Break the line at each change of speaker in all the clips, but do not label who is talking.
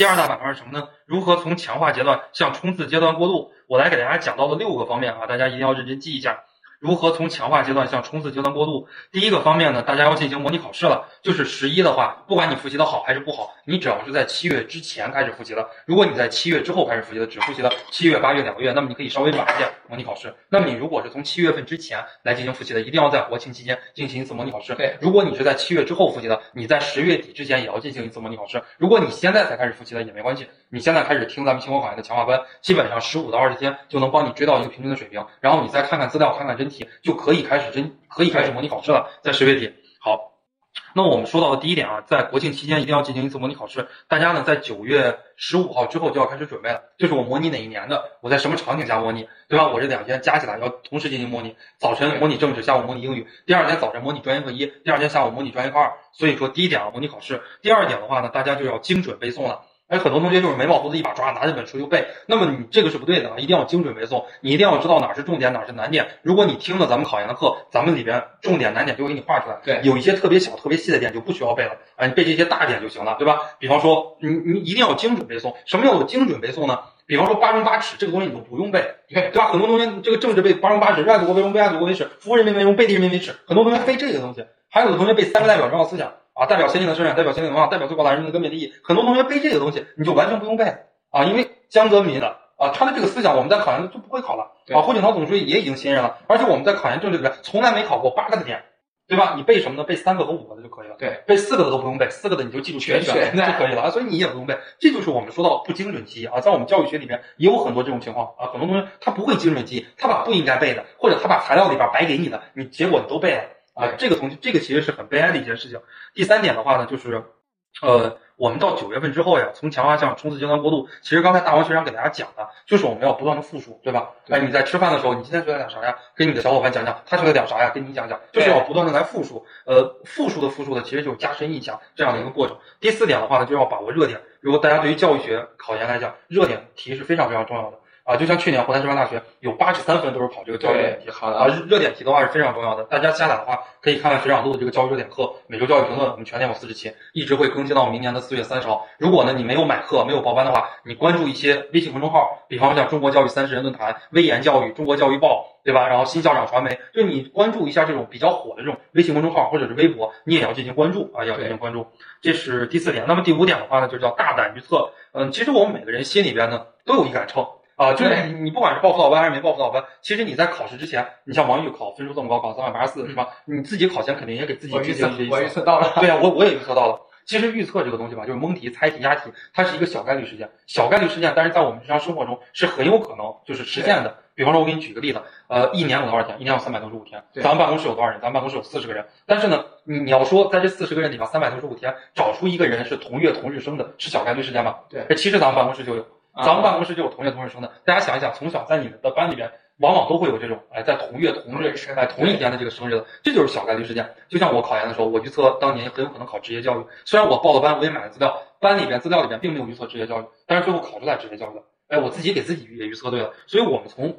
第二大板块是什么呢？如何从强化阶段向冲刺阶段过渡？我来给大家讲到了六个方面啊，大家一定要认真记一下。如何从强化阶段向冲刺阶段过渡？第一个方面呢，大家要进行模拟考试了。就是十一的话，不管你复习的好还是不好，你只要是在七月之前开始复习的，如果你在七月之后开始复习的，只复习了七月、八月两个月，那么你可以稍微晚一点模拟考试。那么你如果是从七月份之前来进行复习的，一定要在国庆期间进行一次模拟考试。
对，
如果你是在七月之后复习的，你在十月底之前也要进行一次模拟考试。如果你现在才开始复习的也没关系，你现在开始听咱们清华考研的强化班，基本上十五到二十天就能帮你追到一个平均的水平，然后你再看看资料，看看真题，就可以。开始真可以开始模拟考试了，在十月底。好，那我们说到的第一点啊，在国庆期间一定要进行一次模拟考试。大家呢在九月十五号之后就要开始准备了，就是我模拟哪一年的，我在什么场景下模拟，对吧？我这两天加起来要同时进行模拟，早晨模拟政治，下午模拟英语，第二天早晨模拟专业课一，第二天下午模拟专业课二。所以说第一点啊，模拟考试。第二点的话呢，大家就要精准背诵了。哎，很多同学就是眉毛胡子一把抓，拿着本书就背。那么你这个是不对的啊，一定要精准背诵，你一定要知道哪是重点，哪是难点。如果你听了咱们考研的课，咱们里边重点难点就给你画出来。
对，
有一些特别小、特别细的点就不需要背了啊，你背这些大点就行了，对吧？比方说，你你一定要精准背诵。什么叫做精准背诵呢？比方说八荣八耻这个东西你都不用背，对对吧？很多同学这个政治背八荣八耻，热爱祖国为荣，为爱祖国为耻，服务人民为荣，背地人民为耻。很多同学背这个东西，还有的同学背三个代表重要思想。啊，代表先进的生产，代表先进文化，代表最高大人民的根本利益。很多同学背这个东西，你就完全不用背啊，因为江泽民的啊，他的这个思想我们在考研就不会考了啊。胡锦涛总书记也已经信任了，而且我们在考研政治里面从来没考过八个的点，对吧？你背什么呢？背三个和五个的就可以了。
对，
背四个的都不用背，四个的你就记住全选就可以了啊。所以你也不用背，这就是我们说到不精准记忆啊。在我们教育学里面也有很多这种情况啊，很多同学他不会精准记忆，他把不应该背的，或者他把材料里边白给你的，你结果你都背了。啊，这个同学，这个其实是很悲哀的一件事情。第三点的话呢，就是，呃，我们到九月份之后呀，从强化向冲刺阶段过渡。其实刚才大王学长给大家讲的，就是我们要不断的复述，对吧？哎，你在吃饭的时候，你今天学了点啥呀？跟你的小伙伴讲讲，他学了点啥呀？跟你讲讲，就是要不断的来复述。呃，复述的复述的，其实就是加深印象这样的一个过程。第四点的话呢，就要把握热点。如果大家对于教育学考研来讲，热点题是非常非常重要的。啊，就像去年湖南师范大学有八十三分都是考这个教育热点题，
好的
啊，热点题的话是非常重要的。大家下载的话，可以看看学长录的这个教育热点课，每周教育评论，我们全年有四十期，一直会更新到明年的四月三十号。如果呢你没有买课，没有报班的话，你关注一些微信公众号，比方说像中国教育三十人论坛、微言教育、中国教育报，对吧？然后新校长传媒，就你关注一下这种比较火的这种微信公众号或者是微博，你也要进行关注啊，要进行关注。这是第四点。那么第五点的话呢，就叫大胆预测。嗯，其实我们每个人心里边呢都有一杆秤。啊，就是你，你不管是报辅导班还是没报辅导班，其实你在考试之前，你像王玉考分数这么高，考三百八十四，是吧？你自己考前肯定也给自己预测一
些。我预测到了。
对呀，我我也预测到了。其实预测这个东西吧，就是蒙题、猜题、押题，它是一个小概率事件，小概率事件，但是在我们日常生活中是很有可能就是实现的。比方说，我给你举个例子，呃，一年有多少天？一年有三百六十五天。咱们办公室有多少人？咱们办公室有四十个人。但是呢，你你要说在这四十个人里面，三百六十五天找出一个人是同月同日生的，是小概率事件吗？
对。
其实咱们办公室就有。咱们办公室就有同月同日生的，大家想一想，从小在你们的班里边，往往都会有这种，哎，在同月同日，哎，同一天的这个生日的，这就是小概率事件。就像我考研的时候，我预测当年很有可能考职业教育，虽然我报了班，我也买了资料，班里边资料里边并没有预测职业教育，但是最后考出来职业教育了，哎，我自己给自己也预测对了。所以我们从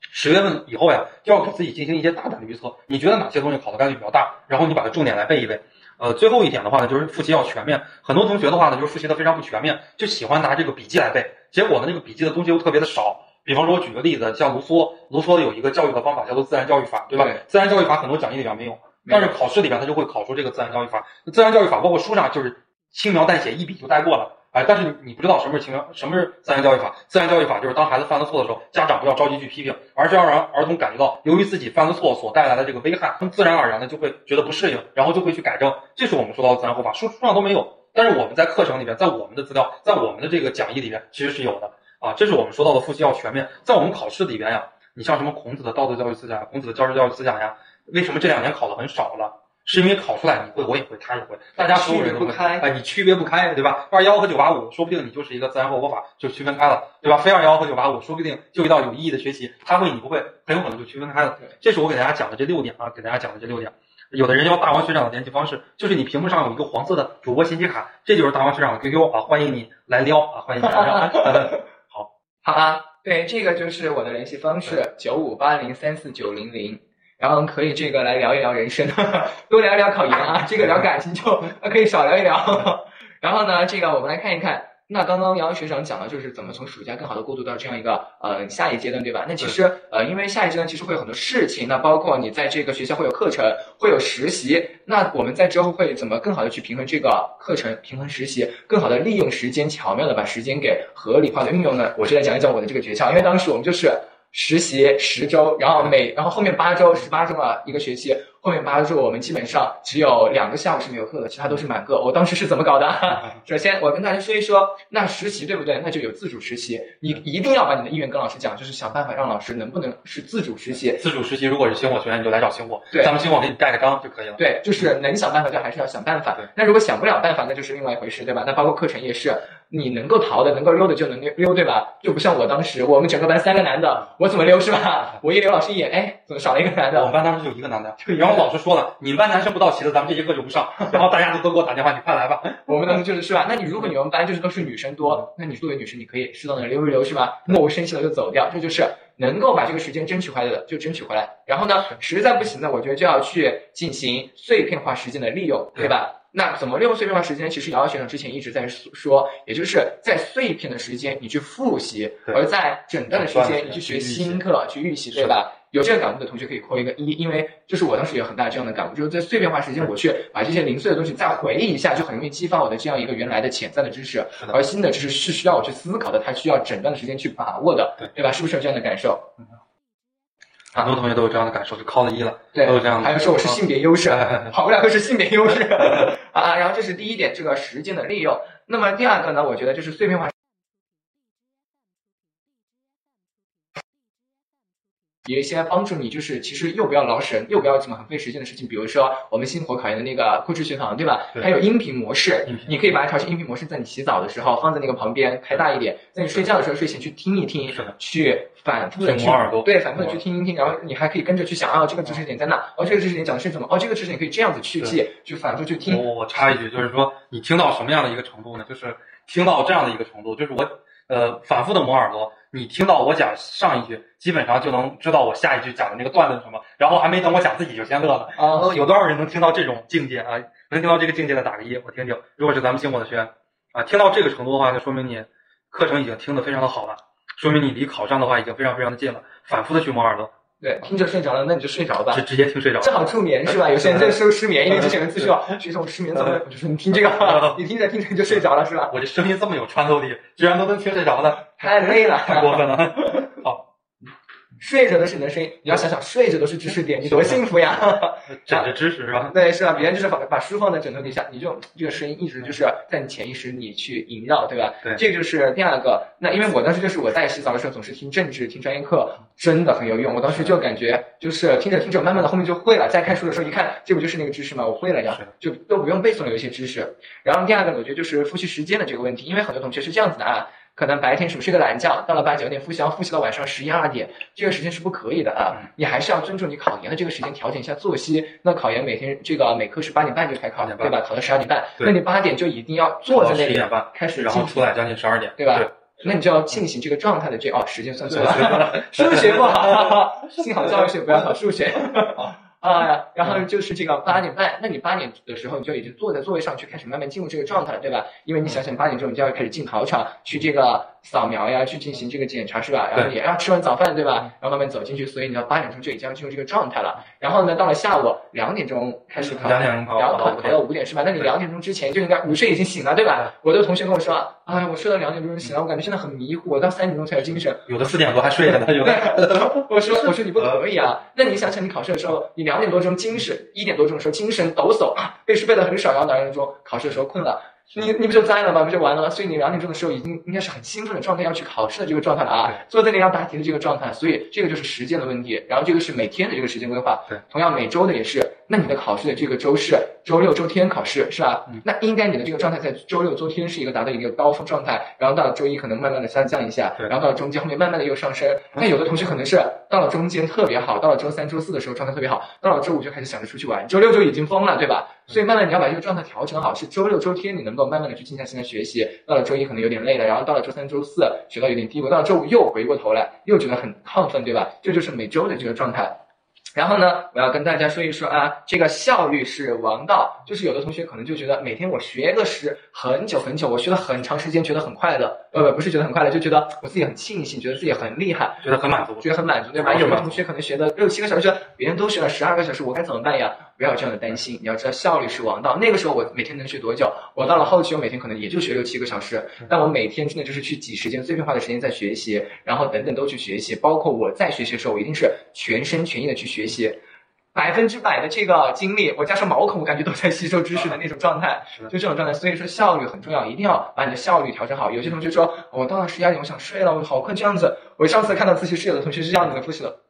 十月份以后呀，就要给自己进行一些大胆的预测。你觉得哪些东西考的概率比较大？然后你把它重点来背一背。呃，最后一点的话呢，就是复习要全面。很多同学的话呢，就是复习的非常不全面，就喜欢拿这个笔记来背，结果呢，那个笔记的东西又特别的少。比方说，我举个例子，像卢梭，卢梭有一个教育的方法叫做自然教育法，对吧？自然教育法很多讲义里边没有，但是考试里边他就会考出这个自然教育法。自然教育法包括书上就是轻描淡写，一笔就带过了。哎，但是你你不知道什么是轻描，什么是自然教育法？自然教育法就是当孩子犯了错的时候，家长不要着急去批评，而是要让儿童感觉到，由于自己犯了错所带来的这个危害，他们自然而然的就会觉得不适应，然后就会去改正。这是我们说到的自然护法，书书上都没有，但是我们在课程里边，在我们的资料，在我们的这个讲义里边，其实是有的啊。这是我们说到的复习要全面，在我们考试里边呀，你像什么孔子的道德教育思想呀，孔子的教师教育思想呀，为什么这两年考的很少了？是因为考出来你会，我也会，他也会，大家所有人都会。哎，你区别不开，对吧？二幺和九八五，说不定你就是一个自然后果法就区分开了，对吧？非二幺和九八五，说不定就一道有意义的学习，他会你不会，很有可能就区分开了。这是我给大家讲的这六点啊，给大家讲的这六点。有的人要大王学长的联系方式，就是你屏幕上有一个黄色的主播信息卡，这就是大王学长的 QQ 啊，欢迎你来撩啊，欢迎你来撩。好，
好啊，对，这个就是我的联系方式，九五八零三四九零零。然后可以这个来聊一聊人生，多聊一聊考研啊，这个聊感情就 可以少聊一聊。然后呢，这个我们来看一看那刚刚杨洋学长讲了，就是怎么从暑假更好的过渡到这样一个呃下一阶段，对吧？那其实呃，因为下一阶段其实会有很多事情，那包括你在这个学校会有课程，会有实习，那我们在之后会怎么更好的去平衡这个课程，平衡实习，更好的利用时间，巧妙的把时间给合理化的运用呢？我就来讲一讲我的这个诀窍，因为当时我们就是实习十周，然后每然后后面八周十八周啊一个学期。后面八周我们基本上只有两个下午是没有课的，其他都是满课。我当时是怎么搞的？首先我跟大家说一说，那实习对不对？那就有自主实习，你一定要把你的意愿跟老师讲，就是想办法让老师能不能是自主实习。
自主实习如果是星火学院，你就来找星火，
对，
咱们星火给你带个章就可以了。
对，就是能想办法就还是要想办法。那如果想不了办法，那就是另外一回事，对吧？那包括课程也是，你能够逃的、能够溜的就能溜溜，对吧？就不像我当时，我们整个班三个男的，我怎么溜是吧？我一溜，老师一眼，哎，怎么少了一个男的？
我们班当时就一个男的，然后老师说了，你。你们班男生不到齐的，咱们这节课就不上。然后大家都都给我打电话，你快来吧。
我们当时就是是吧？那你如果你们班就是都是女生多，那你作为女生，你可以适当的溜一溜是吧？默无声息的就走掉，这就是能够把这个时间争取回来的就争取回来。然后呢，实在不行呢，我觉得就要去进行碎片化时间的利用，对吧？那怎么利用碎片化时间？其实瑶瑶学长之前一直在说，也就是在碎片的时间你去复习，而在整段的时间你去学新课去预习，对吧？有这个感悟的同学可以扣一个一，因为就是我当时有很大这样的感悟，就是在碎片化时间我去把这些零碎的东西再回忆一下，就很容易激发我的这样一个原来的潜在的知识，而新的知识是需要我去思考的，它需要整段的时间去把握的，对吧？是不是有这样的感受？
很多同学都有这样的感受，就考了一了，
对，
都有这样的。
还有说我是性别优势，跑不了就是性别优势 啊。然后这是第一点，这个时间的利用。那么第二个呢，我觉得就是碎片化。有一些帮助你，就是其实又不要劳神，又不要什么很费时间的事情。比如说我们星火考研的那个酷智学堂，对吧？它有音频模式，你可以把它调成音频模式，在你洗澡的时候放在那个旁边，开大一点，在你睡觉的时候睡前去听一听，去反复的去对，反复的去听一听，然后你还可以跟着去想啊，这个知识点在哪？哦，这个知识点讲的是什么？哦，这个知识点可以这样子去记，去反复去听。
我我插一句，就是说你听到什么样的一个程度呢？就是听到这样的一个程度，就是我呃反复的磨耳朵。你听到我讲上一句，基本上就能知道我下一句讲的那个段子是什么，然后还没等我讲自己就先乐了啊！有多少人能听到这种境界啊？能听到这个境界的打个一，我听听。如果是咱们星火的学员啊，听到这个程度的话，就说明你课程已经听得非常的好了，说明你离考上的话已经非常非常的近了。反复的去磨耳朵。
对，听着睡着了，那你就睡着吧，
就直接听睡着，
正好助眠是吧？有些人在说失眠，因为之前的资讯啊，学生失眠怎么？我就说你听这个，你听着听着你就睡着了是吧？
我这声音这么有穿透力，居然都能听睡着了，
太累了，
太过分了。好。
睡着都是你的声音，你要想想睡着都是知识点，你多幸福呀！
枕着知识是吧？
对，是吧？别人就是把把书放在枕头底下，你就这个声音一直就是在你潜意识里去萦绕，对吧？
对，
这个就是第二个。那因为我当时就是我在洗澡的时候总是听政治、听专业课，真的很有用。我当时就感觉就是听着听着，慢慢的后面就会了。在看书的时候一看，这不就是那个知识吗？我会了呀，就都不用背诵了有一些知识。然后第二个，我觉得就是复习时间的这个问题，因为很多同学是这样子的啊。可能白天睡个懒觉，到了八九点复习，复习到晚上十一二点，这个时间是不可以的啊！你还是要尊重你考研的这个时间，调整一下作息。那考研每天这个每科是八点半就开考，对吧？考到十二点半，那你八点就一定要坐在那里开始，
然后出来将近十二点，
对吧？那你就要进行这个状态的这哦，时间算错了，数学不好，幸好教育学不要考数学。啊，然后就是这个八点半，那你八点的时候你就已经坐在座位上去开始慢慢进入这个状态了，对吧？因为你想想八点钟你就要开始进考场去这个扫描呀，去进行这个检查是吧？然后也要吃完早饭对吧？然后慢慢走进去，所以你要八点钟就已经要进入这个状态了。然后呢，到了下午两点钟开始考，
两点钟考，
然后考到五点是吧？那你两点钟之前就应该午睡已经醒了对吧？我的同学跟我说，啊，我睡到两点钟醒了，我感觉现在很迷糊，我到三点钟才有精神。
有的四点多还睡着呢，有的。
我说我说你不可以啊，那你想想你考试的时候，你两点多钟精神。一点多钟的时候精神抖擞啊，背书背的很少，然后两点钟考试的时候困了，你你不就栽了吗？不就完了吗？所以你两点钟的时候已经应该是很兴奋的状态，要去考试的这个状态了啊，坐在那里要答题的这个状态，所以这个就是时间的问题。然后这个是每天的这个时间规划，
对，
同样每周的也是。那你的考试的这个周是周六周天考试是吧？那应该你的这个状态在周六周天是一个达到一个高峰状态，然后到了周一可能慢慢的下降一下，然后到了中间后面慢慢的又上升。那有的同学可能是到了中间特别好，到了周三周四的时候状态特别好，到了周五就开始想着出去玩，周六就已经疯了，对吧？所以慢慢你要把这个状态调整好，是周六周天你能够慢慢的去静下心来学习，到了周一可能有点累了，然后到了周三周四学到有点低谷，到了周五又回过头来又觉得很亢奋，对吧？这就是每周的这个状态。然后呢，我要跟大家说一说啊，这个效率是王道。就是有的同学可能就觉得每天我学个时很久很久，我学了很长时间，觉得很快乐。呃，不是觉得很快乐，就觉得我自己很庆幸，觉得自己很厉害，
觉得很满足，
觉得很满足，对吧？有的同学可能学了六七个小时，觉得别人都学了十二个小时，我该怎么办呀？不要有这样的担心，你要知道效率是王道。那个时候我每天能学多久？我到了后期，我每天可能也就学六七个小时，但我每天真的就是去挤时间、碎片化的时间在学习，然后等等都去学习，包括我在学习的时候，我一定是全身全意的去学习。百分之百的这个精力，我加上毛孔，我感觉都在吸收知识的那种状态，就这种状态。所以说效率很重要，一定要把你的效率调整好。有些同学说，我到了十一点，我想睡了，我好困，这样子。我上次看到自习室有的同学是这样子的复习的。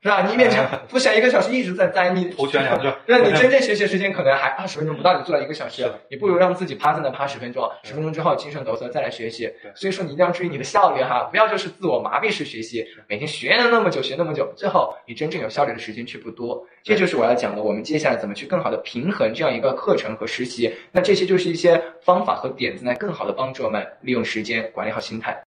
是吧？你勉强复习一个小时一直在栽，你
头悬梁，
那你真正学习时间可能还二十分钟不到，你做了一个小时，你不如让自己趴在那趴十分钟，十分钟之后精神抖擞再来学习。所以说你一定要注意你的效率哈，不要就是自我麻痹式学习，每天学了那么久，学那么久，最后你真正有效率的时间却不多。这就是我要讲的，我们接下来怎么去更好的平衡这样一个课程和实习。那这些就是一些方法和点子，来更好的帮助我们利用时间，管理好心态。